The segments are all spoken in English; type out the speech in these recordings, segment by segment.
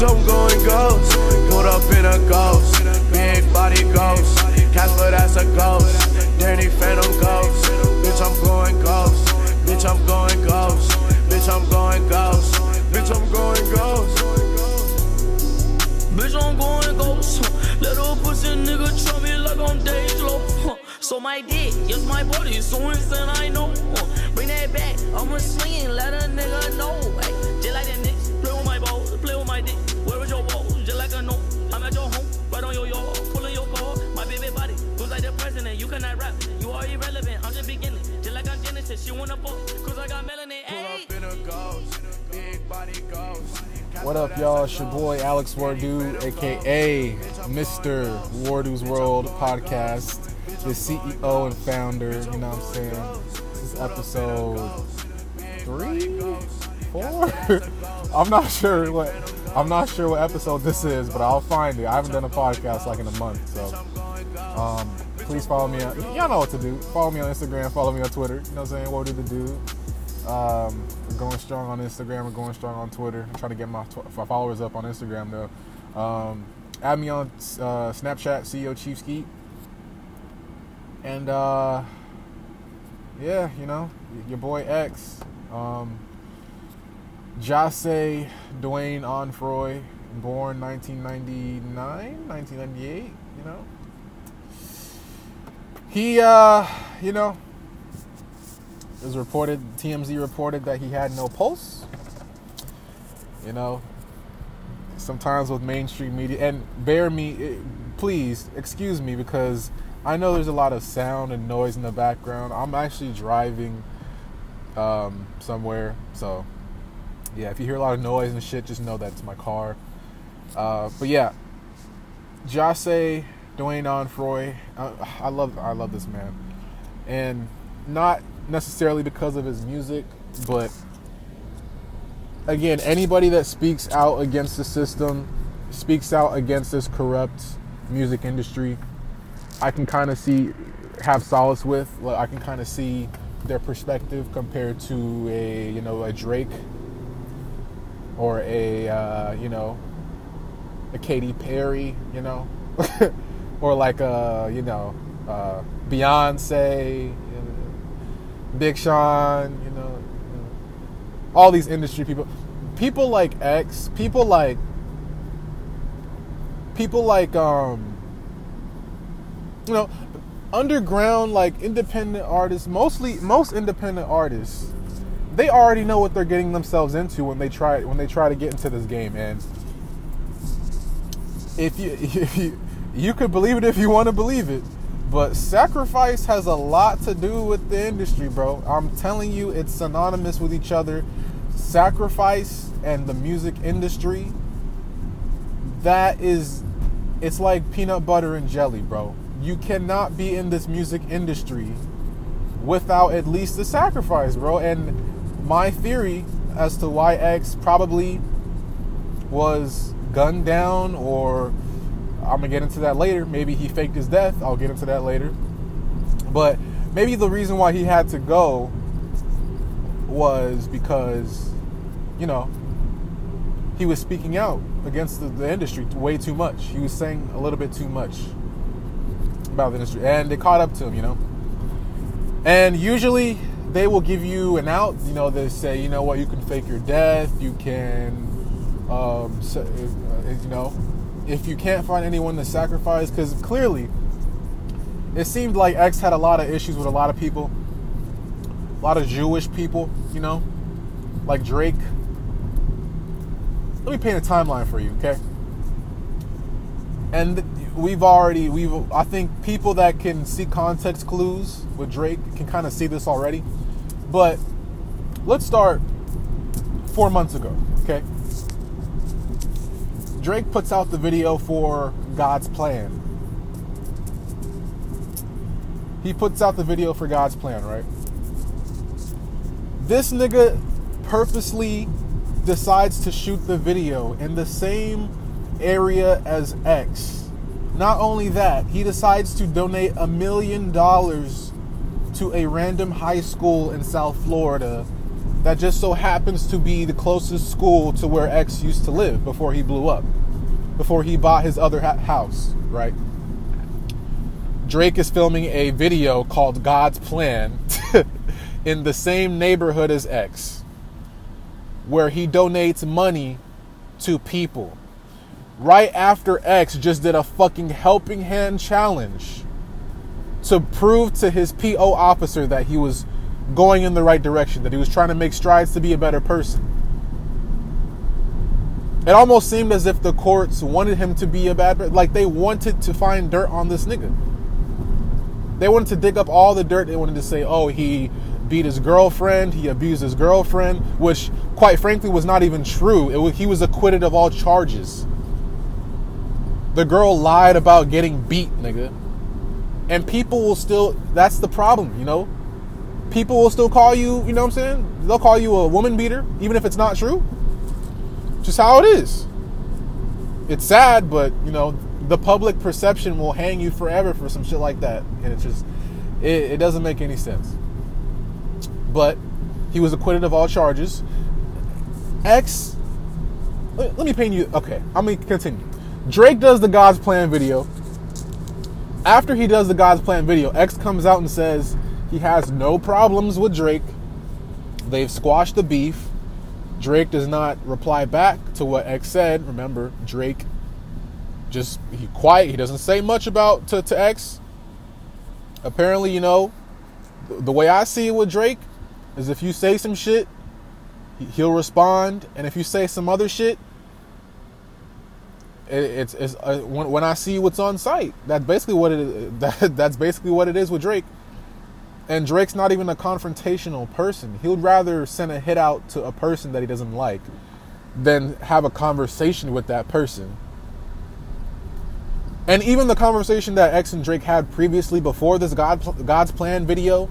Bitch, I'm going ghost. Put up in a ghost. Big body ghost. Casper, that's a ghost. Danny Phantom ghost. Bitch, I'm going ghost. Bitch, I'm going ghost. Bitch, I'm going ghost. Bitch, I'm going ghost. Bitch, I'm going ghost. Little pussy nigga try me like I'm days low. So my dick, yes my body, so insane I know. Bring that back, I'ma swing let a nigga know. Just like that nigga, like a no. I'm at your home, right on your yard, pulling your car. My baby body, looks like the president. You cannot rap, you are irrelevant. I'm just beginning, just like I'm Genesis. She wanna fuck, cause I got melanin. Pull Ay. up in a ghost. Big body ghost. What up, y'all? It's your boy Alex Wordu, aka Mr. Wordu's World Podcast, the CEO and founder. You know what I'm saying? This is episode three, four. I'm not sure what. I'm not sure what episode this is, but I'll find it. I haven't done a podcast like in a month, so um, please follow me. On, y'all know what to do. Follow me on Instagram. Follow me on Twitter. You know what I'm saying? Wordu the Dude? Um, we're going strong on Instagram. We're going strong on Twitter. I'm trying to get my, tw- my followers up on Instagram though. Um, add me on uh, Snapchat, CEO Chief Skeet. And uh, yeah, you know, your boy X, um, Jahseh Dwayne Onfroy, born 1999, 1998. You know, he, uh, you know, it was reported, TMZ reported that he had no pulse. You know, sometimes with mainstream media, and bear me, eh, please, excuse me, because I know there's a lot of sound and noise in the background. I'm actually driving um, somewhere, so yeah, if you hear a lot of noise and shit, just know that's my car. Uh, but yeah, Jahseh Dwayne Onfroy, I, I love, I love this man, and not necessarily because of his music, but again, anybody that speaks out against the system, speaks out against this corrupt music industry, I can kind of see, have solace with. Like, I can kind of see their perspective compared to a, you know, a Drake or a, uh, you know, a Katy Perry, you know, or like a, you know, uh, Beyonce, you know, Big Sean, you know, you know, all these industry people, people like X, people like, people like, um, you know, underground like independent artists, mostly most independent artists, they already know what they're getting themselves into when they try when they try to get into this game, and if you if you you could believe it if you want to believe it. But sacrifice has a lot to do with the industry, bro. I'm telling you, it's synonymous with each other. Sacrifice and the music industry, that is, it's like peanut butter and jelly, bro. You cannot be in this music industry without at least the sacrifice, bro. And my theory as to why X probably was gunned down or I'm gonna get into that later. Maybe he faked his death. I'll get into that later. But maybe the reason why he had to go was because, you know, he was speaking out against the, the industry way too much. He was saying a little bit too much about the industry, and they caught up to him, you know. And usually they will give you an out. You know, they say, you know what, you can fake your death. You can, um, so, uh, you know, if you can't find anyone to sacrifice, because clearly it seemed like X had a lot of issues with a lot of people, a lot of Jewish people, you know, like Drake. Let me paint a timeline for you, okay? And we've already, we've, I think people that can see context clues with Drake can kind of see this already. But let's start four months ago, okay? Drake puts out the video for God's Plan. He puts out the video for God's Plan, right? This nigga purposely decides to shoot the video in the same area as X. Not only that, he decides to donate a million dollars to a random high school in South Florida that just so happens to be the closest school to where X used to live before he blew up, before he bought his other ha- house, right? Drake is filming a video called God's Plan in the same neighborhood as X, where he donates money to people. Right after X just did a fucking helping hand challenge to prove to his PO officer that he was going in the right direction, that he was trying to make strides to be a better person. It almost seemed as if the courts wanted him to be a bad. Like they wanted to find dirt on this nigga. They wanted to dig up all the dirt. They wanted to say, oh, he beat his girlfriend, he abused his girlfriend, which, quite frankly, was not even true. Was, he was acquitted of all charges. The girl lied about getting beat, nigga. And people will still, that's the problem, you know? People will still call you, you know what I'm saying? They'll call you a woman beater, even if it's not true. Just how it is. It's sad, but, you know, the public perception will hang you forever for some shit like that. And it's just, it, it doesn't make any sense. But he was acquitted of all charges. X, let, let me paint you, okay, I'm gonna continue. Drake does the God's Plan video. After he does the God's Plan video, X comes out and says he has no problems with Drake. They've squashed the beef. Drake does not reply back to what X said. Remember, Drake just he quiet. He doesn't say much about to, to X. Apparently, you know, the, the way I see it with Drake is if you say some shit, he- he'll respond, and if you say some other shit, it, it's, it's uh, when, when I see what's on site. That's basically what it is. That, that's basically what it is with Drake. And Drake's not even a confrontational person. He would rather send a hit out to a person that he doesn't like than have a conversation with that person. And even the conversation that X and Drake had previously before this God, God's Plan video,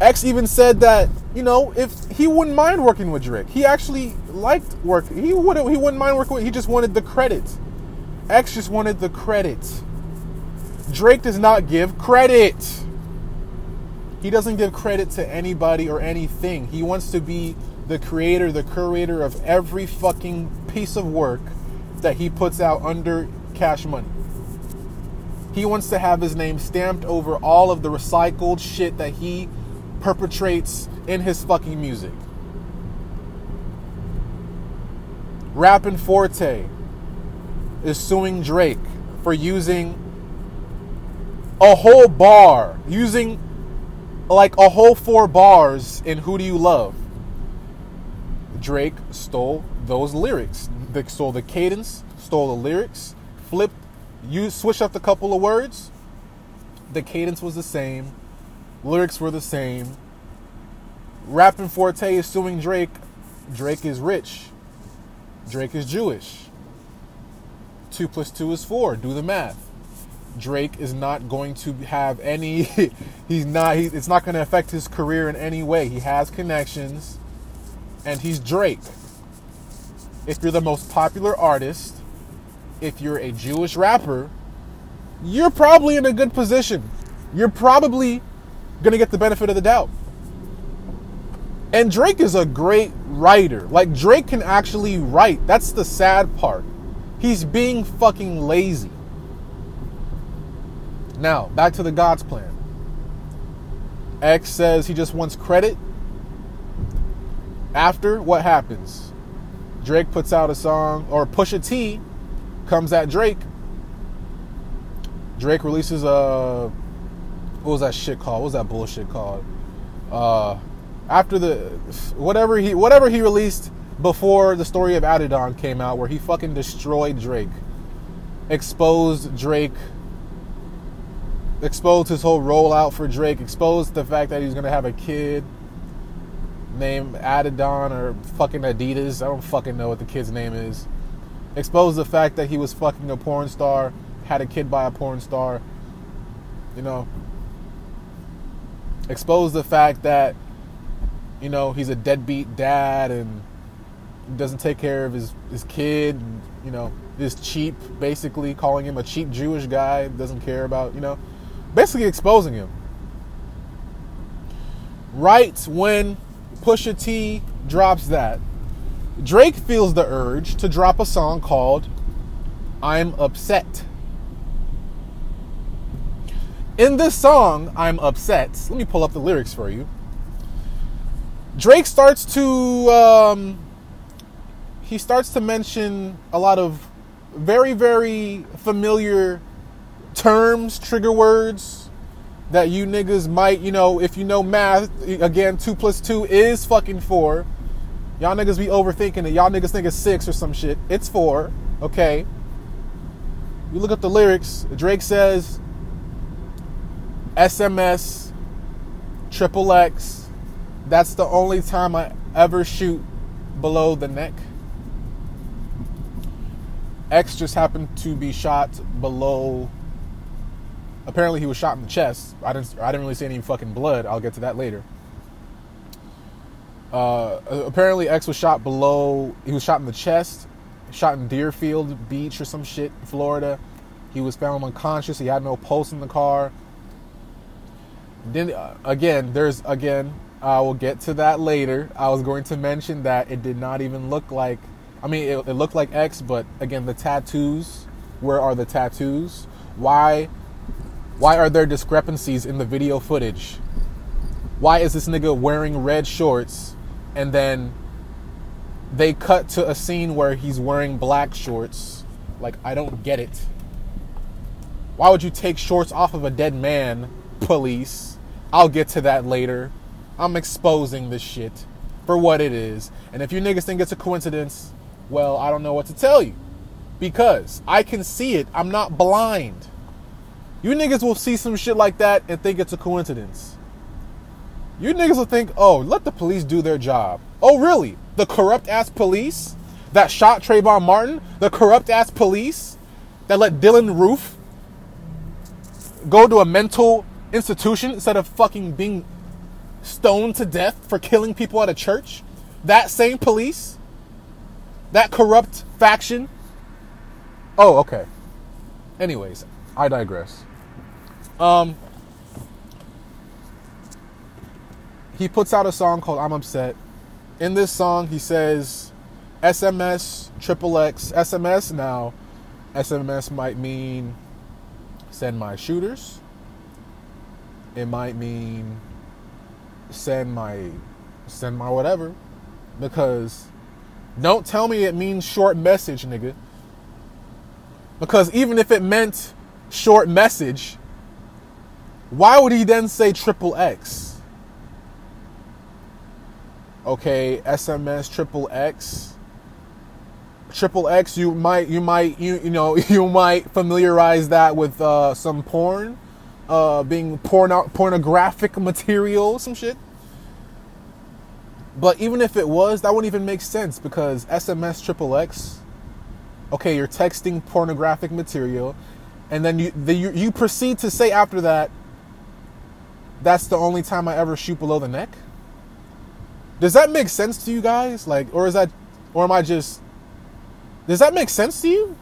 X even said that you know if he wouldn't mind working with Drake, he actually liked work. He would he wouldn't mind working with. He just wanted the credit. X just wanted the credit. Drake does not give credit. He doesn't give credit to anybody or anything. He wants to be the creator, the curator of every fucking piece of work that he puts out under cash money. He wants to have his name stamped over all of the recycled shit that he perpetrates in his fucking music. Rappin' Forte is suing Drake for using a whole bar, using like a whole four bars in Who Do You Love? Drake stole those lyrics. They stole the cadence, stole the lyrics, flipped, you switched up a couple of words. The cadence was the same, lyrics were the same. Rapping Forte is suing Drake. Drake is rich. Drake is Jewish. Two plus two is four. Do the math. Drake is not going to have any. he's not. He, it's not going to affect his career in any way. He has connections, and he's Drake. If you're the most popular artist, if you're a Jewish rapper, you're probably in a good position. You're probably going to get the benefit of the doubt. And Drake is a great writer. Like Drake can actually write. That's the sad part. He's being fucking lazy. Now, back to the God's plan. X says he just wants credit. After, what happens? Drake puts out a song, or Pusha T comes at Drake. Drake releases a. What was that shit called? What was that bullshit called? Uh, after the whatever he whatever he released before the story of Adidon came out, where he fucking destroyed Drake, exposed Drake, exposed his whole rollout for Drake, exposed the fact that he's gonna have a kid named Adidon or fucking Adidas. I don't fucking know what the kid's name is. Exposed the fact that he was fucking a porn star, had a kid by a porn star. You know. Exposed the fact that you know he's a deadbeat dad and doesn't take care of his his kid and, you know is cheap basically calling him a cheap jewish guy doesn't care about you know basically exposing him right when Pusha T drops that. Drake feels the urge to drop a song called I'm Upset. In this song, I'm Upset, let me pull up the lyrics for you. Drake starts to um, he starts to mention a lot of very very familiar terms, trigger words that you niggas might, you know, if you know math, again, two plus two is fucking four. Y'all niggas be overthinking it. Y'all niggas think it's six or some shit. It's four, okay? You look up the lyrics. Drake says SMS, triple X. That's the only time I ever shoot below the neck. X just happened to be shot below Apparently, he was shot in the chest. I didn't. I didn't really see any fucking blood. I'll get to that later. Uh, apparently, X was shot below. He was shot in the chest, shot in Deerfield Beach or some shit, Florida. He was found unconscious. He had no pulse in the car. Then uh, again, there's again. I will get to that later. I was going to mention that it did not even look like. I mean, it, it looked like X, but again, the tattoos. Where are the tattoos? Why why are there discrepancies in the video footage? Why is this nigga wearing red shorts and then they cut to a scene where he's wearing black shorts? Like, I don't get it. Why would you take shorts off of a dead man, police? I'll get to that later. I'm exposing this shit for what it is. And if you niggas think it's a coincidence, well, I don't know what to tell you. Because I can see it. I'm not blind. You niggas will see some shit like that and think it's a coincidence. You niggas will think, oh, let the police do their job. Oh, really? The corrupt ass police that shot Trayvon Martin? The corrupt ass police that let Dylann Roof go to a mental institution instead of fucking being stoned to death for killing people at a church? That same police? That corrupt faction? Oh, okay. Anyways, I digress. Um, he puts out a song called I'm Upset. In this song, he says SMS, triple X, SMS. Now, SMS might mean send my shooters. It might mean send my send my whatever. Because don't tell me it means short message, nigga. Because even if it meant short message, why would he then say triple X? Okay, SMS triple X. Triple X, you might, you might, you you know, you might familiarize that with uh, some porn, uh, being porn pornographic material, some shit. But even if it was, that wouldn't even make sense because SMS triple X. Okay, you're texting pornographic material, and then you the, you, you proceed to say after that, that's the only time I ever shoot below the neck? Does that make sense to you guys? Like, or is that, or am I just, does that make sense to you?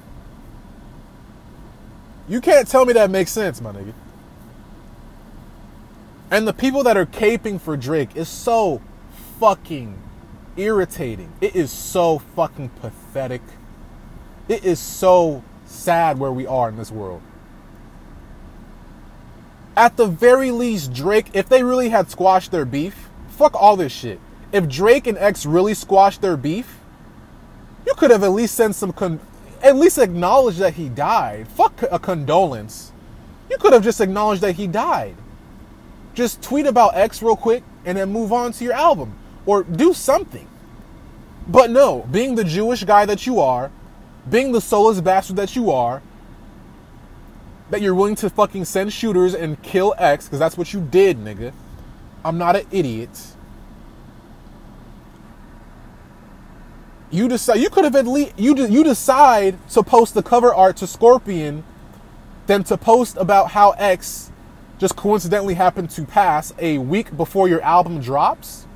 You can't tell me that makes sense, my nigga. And the people that are caping for Drake is so fucking irritating. It is so fucking pathetic. It is so sad where we are in this world at the very least, Drake, if they really had squashed their beef, fuck all this shit. If Drake and X really squashed their beef, you could have at least sent some, con- at least acknowledged that he died. Fuck a condolence. You could have just acknowledged that he died. Just tweet about X real quick and then move on to your album or do something. But no, being the Jewish guy that you are, being the soulless bastard that you are, that you're willing to fucking send shooters and kill X because that's what you did, nigga. I'm not an idiot. You decide. You could have at least you de- you decide to post the cover art to Scorpion, than to post about how X just coincidentally happened to pass a week before your album drops,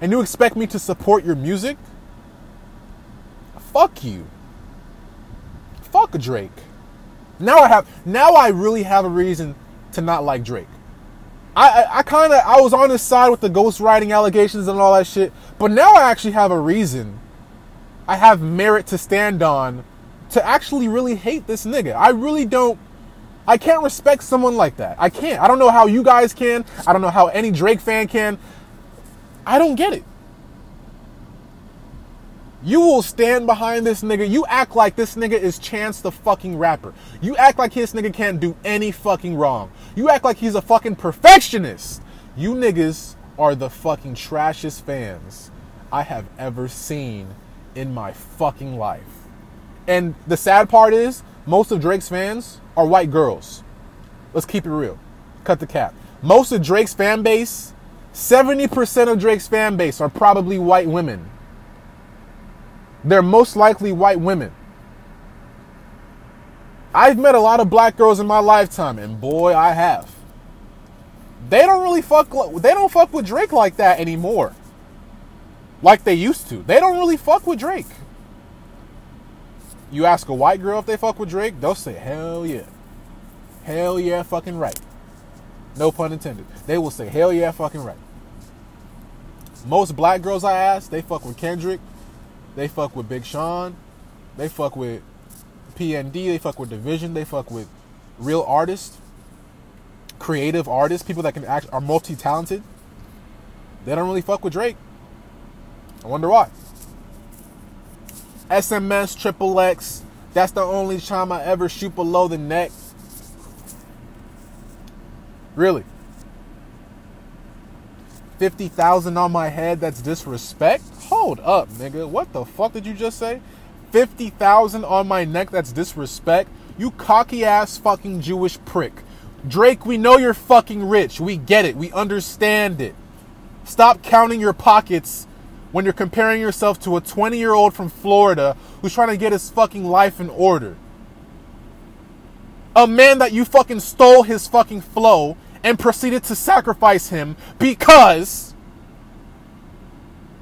and you expect me to support your music? Fuck you. Fuck Drake. Now I have now I really have a reason to not like Drake. I I, I kind of I was on his side with the ghostwriting allegations and all that shit, but now I actually have a reason. I have merit to stand on to actually really hate this nigga. I really don't. I can't respect someone like that. I can't. I don't know how you guys can. I don't know how any Drake fan can. I don't get it. You will stand behind this nigga. You act like this nigga is Chance the fucking rapper. You act like this nigga can't do any fucking wrong. You act like he's a fucking perfectionist. You niggas are the fucking trashiest fans I have ever seen in my fucking life. And the sad part is, most of Drake's fans are white girls. Let's keep it real. Cut the cap. Most of Drake's fan base, 70% of Drake's fan base are probably white women. They're most likely white women. I've met a lot of black girls in my lifetime, and boy, I have. They don't really fuck. They don't fuck with Drake like that anymore. Like they used to. They don't really fuck with Drake. You ask a white girl if they fuck with Drake, they'll say hell yeah, hell yeah, fucking right. No pun intended. They will say hell yeah, fucking right. Most black girls I ask, they fuck with Kendrick, they fuck with Big Sean. They fuck with PND. They fuck with Division. They fuck with real artists, creative artists, people that can act are multi talented. They don't really fuck with Drake. I wonder why. SMS Triple X. That's the only time I ever shoot below the neck. Really? 50,000 on my head, that's disrespect? Hold up, nigga. What the fuck did you just say? 50,000 on my neck, that's disrespect? You cocky ass fucking Jewish prick. Drake, we know you're fucking rich. We get it. We understand it. Stop counting your pockets when you're comparing yourself to a 20 year old from Florida who's trying to get his fucking life in order. A man that you fucking stole his fucking flow and proceeded to sacrifice him because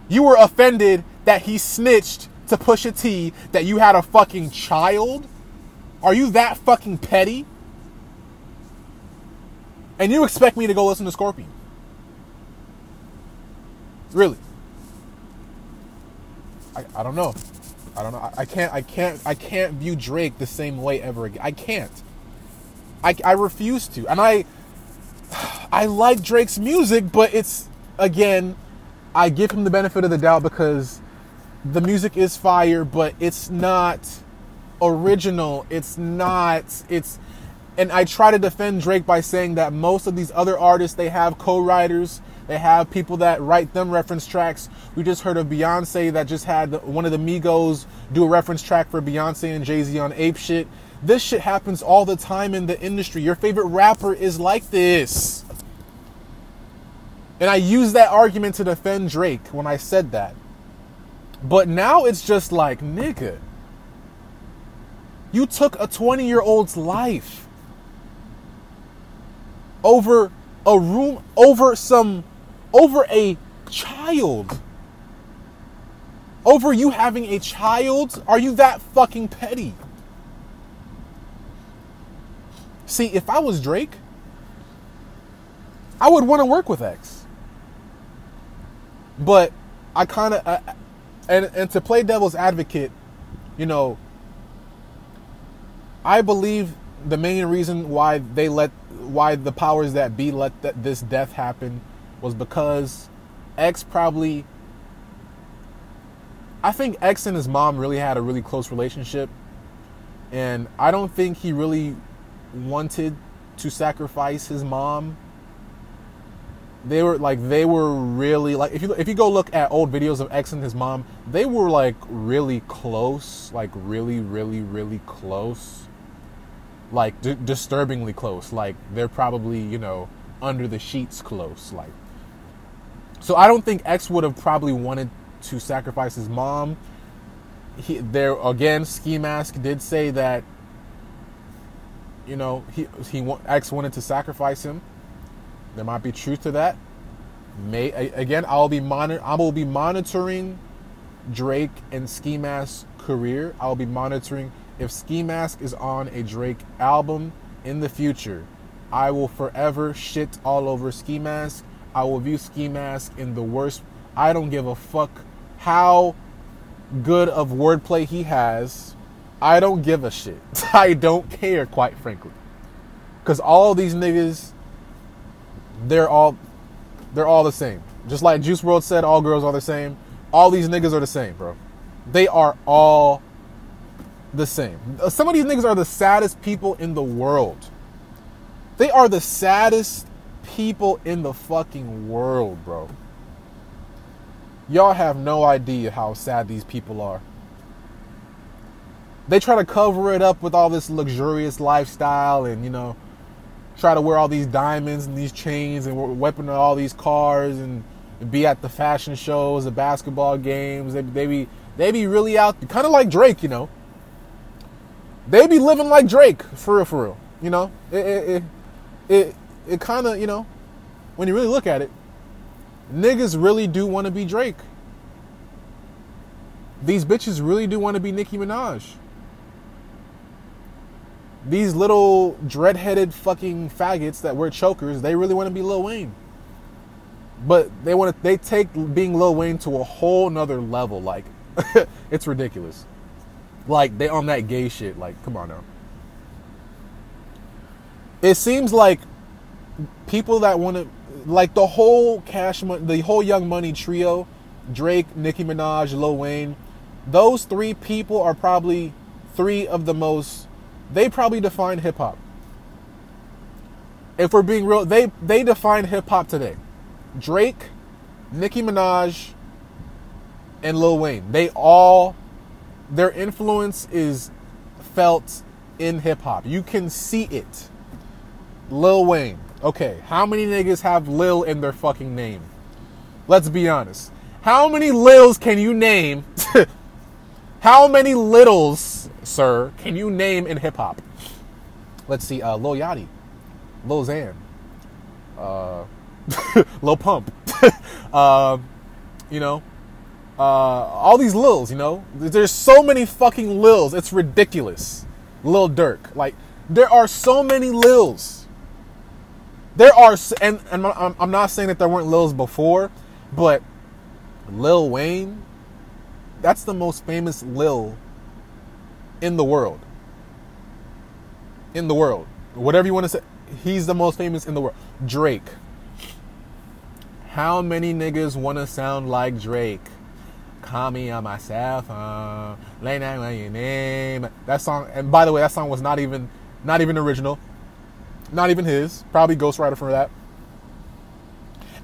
you were offended that he snitched to Pusha T that you had a fucking child? Are you that fucking petty? And you expect me to go listen to Scorpion? Really? I, I don't know. I don't know. I, I can't I can't I can't view Drake the same way ever again. I can't. I, I refuse to. And I I like Drake's music, but it's again, I give him the benefit of the doubt because the music is fire, but it's not original. It's not it's and I try to defend Drake by saying that most of these other artists they have co-writers, they have people that write them reference tracks. We just heard of Beyonce that just had one of the Migos do a reference track for Beyonce and Jay-Z on Ape Shit. This shit happens all the time in the industry. Your favorite rapper is like this. And I used that argument to defend Drake when I said that. But now it's just like, nigga, you took a 20 year old's life over a room, over some, over a child. Over you having a child? Are you that fucking petty? See, if I was Drake, I would want to work with X. But I kind of, uh, and and to play devil's advocate, you know, I believe the main reason why they let, why the powers that be let th- this death happen, was because X probably. I think X and his mom really had a really close relationship, and I don't think he really wanted to sacrifice his mom they were like they were really like if you if you go look at old videos of X and his mom, they were like really close, like really really really close. Like d- disturbingly close. Like they're probably, you know, under the sheets close like. So I don't think X would have probably wanted to sacrifice his mom. He there again Ski Mask did say that you know, he he X wanted to sacrifice him there might be truth to that. May again, I'll be monitor. I will be monitoring Drake and Ski Mask's career. I'll be monitoring if Ski Mask is on a Drake album in the future. I will forever shit all over Ski Mask. I will view Ski Mask in the worst. I don't give a fuck how good of wordplay he has. I don't give a shit. I don't care, quite frankly. Cause all these niggas, they're all they're all the same. Just like Juice WRLD said, all girls are the same. All these niggas are the same, bro. They are all the same. Some of these niggas are the saddest people in the world. They are the saddest people in the fucking world, bro. Y'all have no idea how sad these people are. They try to cover it up with all this luxurious lifestyle and, you know, try to wear all these diamonds and these chains and weapon all these cars and be at the fashion shows, the basketball games. They, they be they be really out, kind of like Drake, you know. They be living like Drake, for real, for real. You know, it it it it, it kind of you know, when you really look at it, niggas really do want to be Drake. These bitches really do want to be Nicki Minaj these little dread-headed fucking faggots that wear chokers, they really want to be Lil Wayne. But they want to they take being Lil Wayne to a whole nother level. Like it's ridiculous. Like they on that gay shit. Like, come on now. It seems like people that want to like the whole cash money the whole young money trio, Drake, Nicki Minaj, Lil Wayne, those three people are probably three of the most they probably define hip hop. If we're being real, they they define hip hop today. Drake, Nicki Minaj, and Lil Wayne. They all their influence is felt in hip hop. You can see it. Lil Wayne. Okay, how many niggas have Lil in their fucking name? Let's be honest. How many Lils can you name? how many littles sir, can you name in hip hop? Let's see, uh, Lil Yachty, Lil Xan, uh, Lil Pump, uh, you know, uh, all these Lils, you know, there's so many fucking Lils, it's ridiculous. Lil Durk, like, there are so many Lils. There are, and, and I'm not saying that there weren't Lils before, but Lil Wayne, that's the most famous Lil in the world. In the world. Whatever you want to say. He's the most famous in the world. Drake. How many niggas want to sound like Drake? Call me on my cell phone. Late night when you name. That song, and by the way, that song was not even, not even original. Not even his. Probably ghostwriter for that.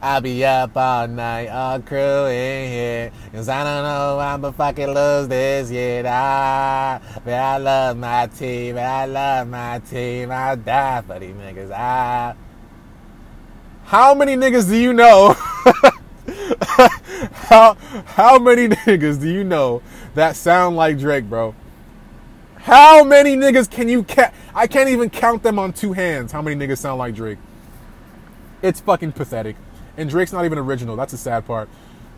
I'll be up all night, all crewing here. Cause I don't know I'ma fucking lose this yet. I, but I love my team, I love my team. I'll die for these niggas. I. How many niggas do you know? how, how many niggas do you know that sound like Drake, bro? How many niggas can you count? I can't even count them on two hands. How many niggas sound like Drake? It's fucking pathetic. And Drake's not even original. That's the sad part.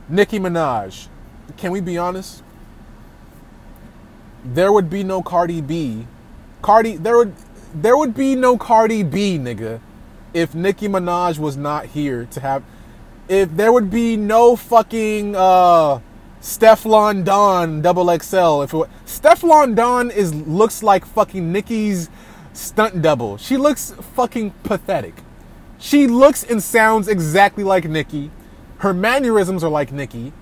Nicki Minaj. Can we be honest? There would be no Cardi B. Cardi there would there would be no Cardi B, nigga, if Nicki Minaj was not here to have if there would be no fucking uh Stefflon Don double XL. If it, Stefflon Don is looks like fucking Nicki's stunt double. She looks fucking pathetic. She looks and sounds exactly like Nicki. Her mannerisms are like Nicki.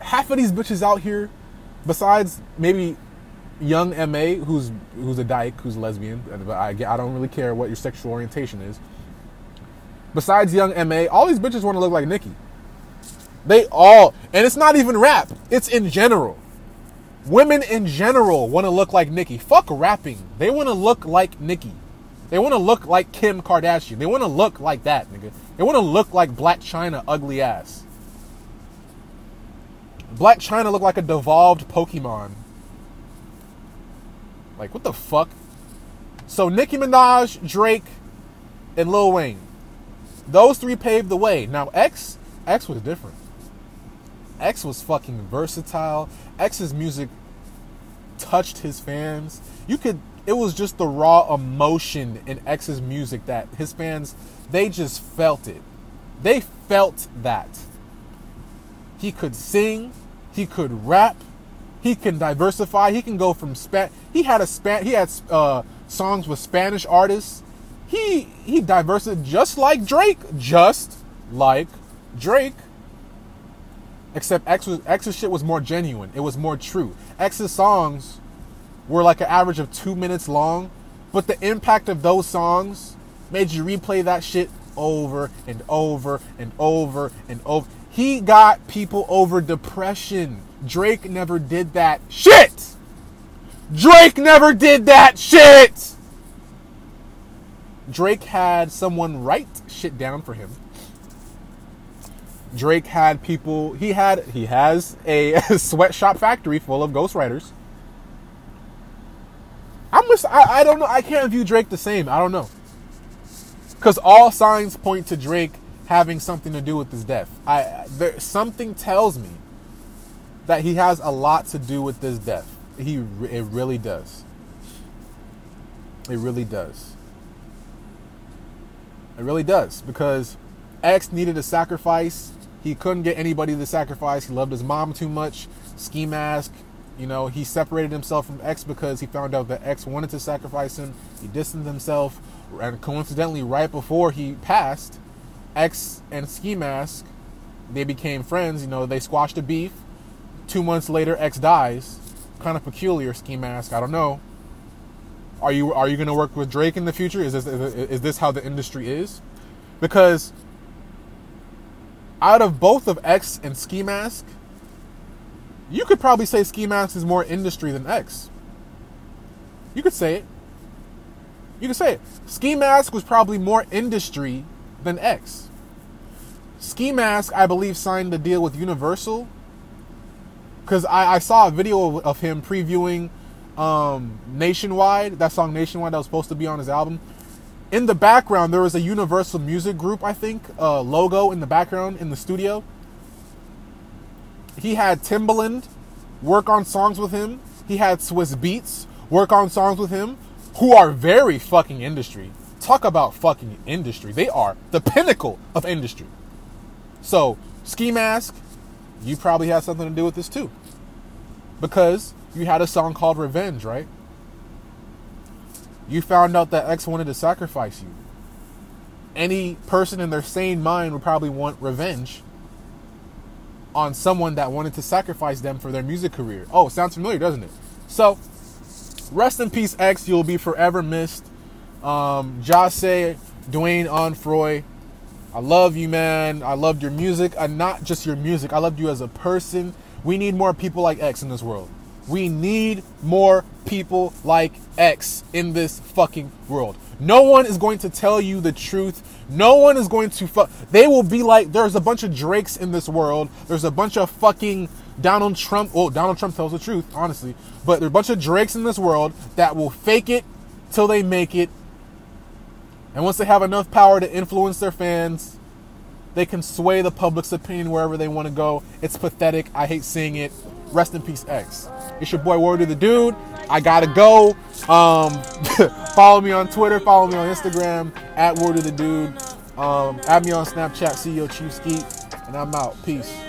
Half of these bitches out here, besides maybe young MA, who's who's a dyke, who's lesbian, I, I don't really care what your sexual orientation is. Besides young MA, all these bitches want to look like Nicki. They all, and it's not even rap, it's in general. Women in general want to look like Nicki. Fuck rapping. They want to look like Nicki. They want to look like Kim Kardashian. They want to look like that, nigga. They want to look like Blac Chyna, ugly ass. Blac Chyna look like a devolved Pokemon. Like, what the fuck? So, Nicki Minaj, Drake, and Lil Wayne. Those three paved the way. Now, X, X was different. X was fucking versatile. X's music touched his fans. You could it was just the raw emotion in X's music that his fans they just felt it. They felt that. He could sing, he could rap, he can diversify. He can go from span. He had a span. He had uh, songs with Spanish artists. He he diversified just like Drake, just like Drake. Except X was X's shit was more genuine. It was more true. X's songs were like an average of two minutes long, but the impact of those songs made you replay that shit over and over and over and over. He got people over depression. Drake never did that shit. Drake never did that shit. Drake had someone write shit down for him. Drake had people. He had. He has a sweatshop factory full of ghostwriters. I'm just. I, I don't know. I can't view Drake the same. I don't know. Because all signs point to Drake having something to do with his death. I there something tells me that he has a lot to do with this death. He it really does. It really does. It really does because X needed a sacrifice. He couldn't get anybody to sacrifice. He loved his mom too much. Ski mask, you know, he separated himself from X because he found out that X wanted to sacrifice him. He distanced himself, and coincidentally, right before he passed, X and Ski Mask, they became friends. You know, they squashed a beef. Two months later, X dies. Kind of peculiar, Ski Mask. I don't know. Are you are you going to work with Drake in the future? Is this is this how the industry is? Because out of both of X and Ski Mask, you could probably say Ski Mask is more industry than X. You could say it. You could say it. Ski Mask was probably more industry than X. Ski Mask, I believe, signed a deal with Universal because I, I, saw a video of, of him previewing um, Nationwide, that song Nationwide that was supposed to be on his album. In the background, there was a Universal Music Group, I think, uh, logo in the background in the studio. He had Timbaland work on songs with him. He had Swizz Beatz work on songs with him, who are very fucking industry. Talk about fucking industry. They are the pinnacle of industry. So, Ski Mask, you probably had something to do with this too. Because you had a song called Revenge, right? You found out that X wanted to sacrifice you. Any person in their sane mind would probably want revenge on someone that wanted to sacrifice them for their music career. Oh, sounds familiar, doesn't it? So, rest in peace, X. You'll be forever missed. Um, Jahseh, Dwayne Onfroy, I love you, man. I loved your music. And not just your music, I loved you as a person. We need more people like X in this world. We need more people like X in this fucking world. No one is going to tell you the truth. No one is going to fuck. They will be like, there's a bunch of Drakes in this world. There's a bunch of fucking Donald Trump. Well, Donald Trump tells the truth, honestly. But there's a bunch of Drakes in this world that will fake it till they make it and once they have enough power to influence their fans, they can sway the public's opinion wherever they want to go. It's pathetic. I hate seeing it. Rest in peace, X. It's your boy Wordu the Dude. I gotta go. Um, follow me on Twitter. Follow me on Instagram at Wordu the Dude. Um, add me on Snapchat, CEO Chief Skeet, and I'm out. Peace.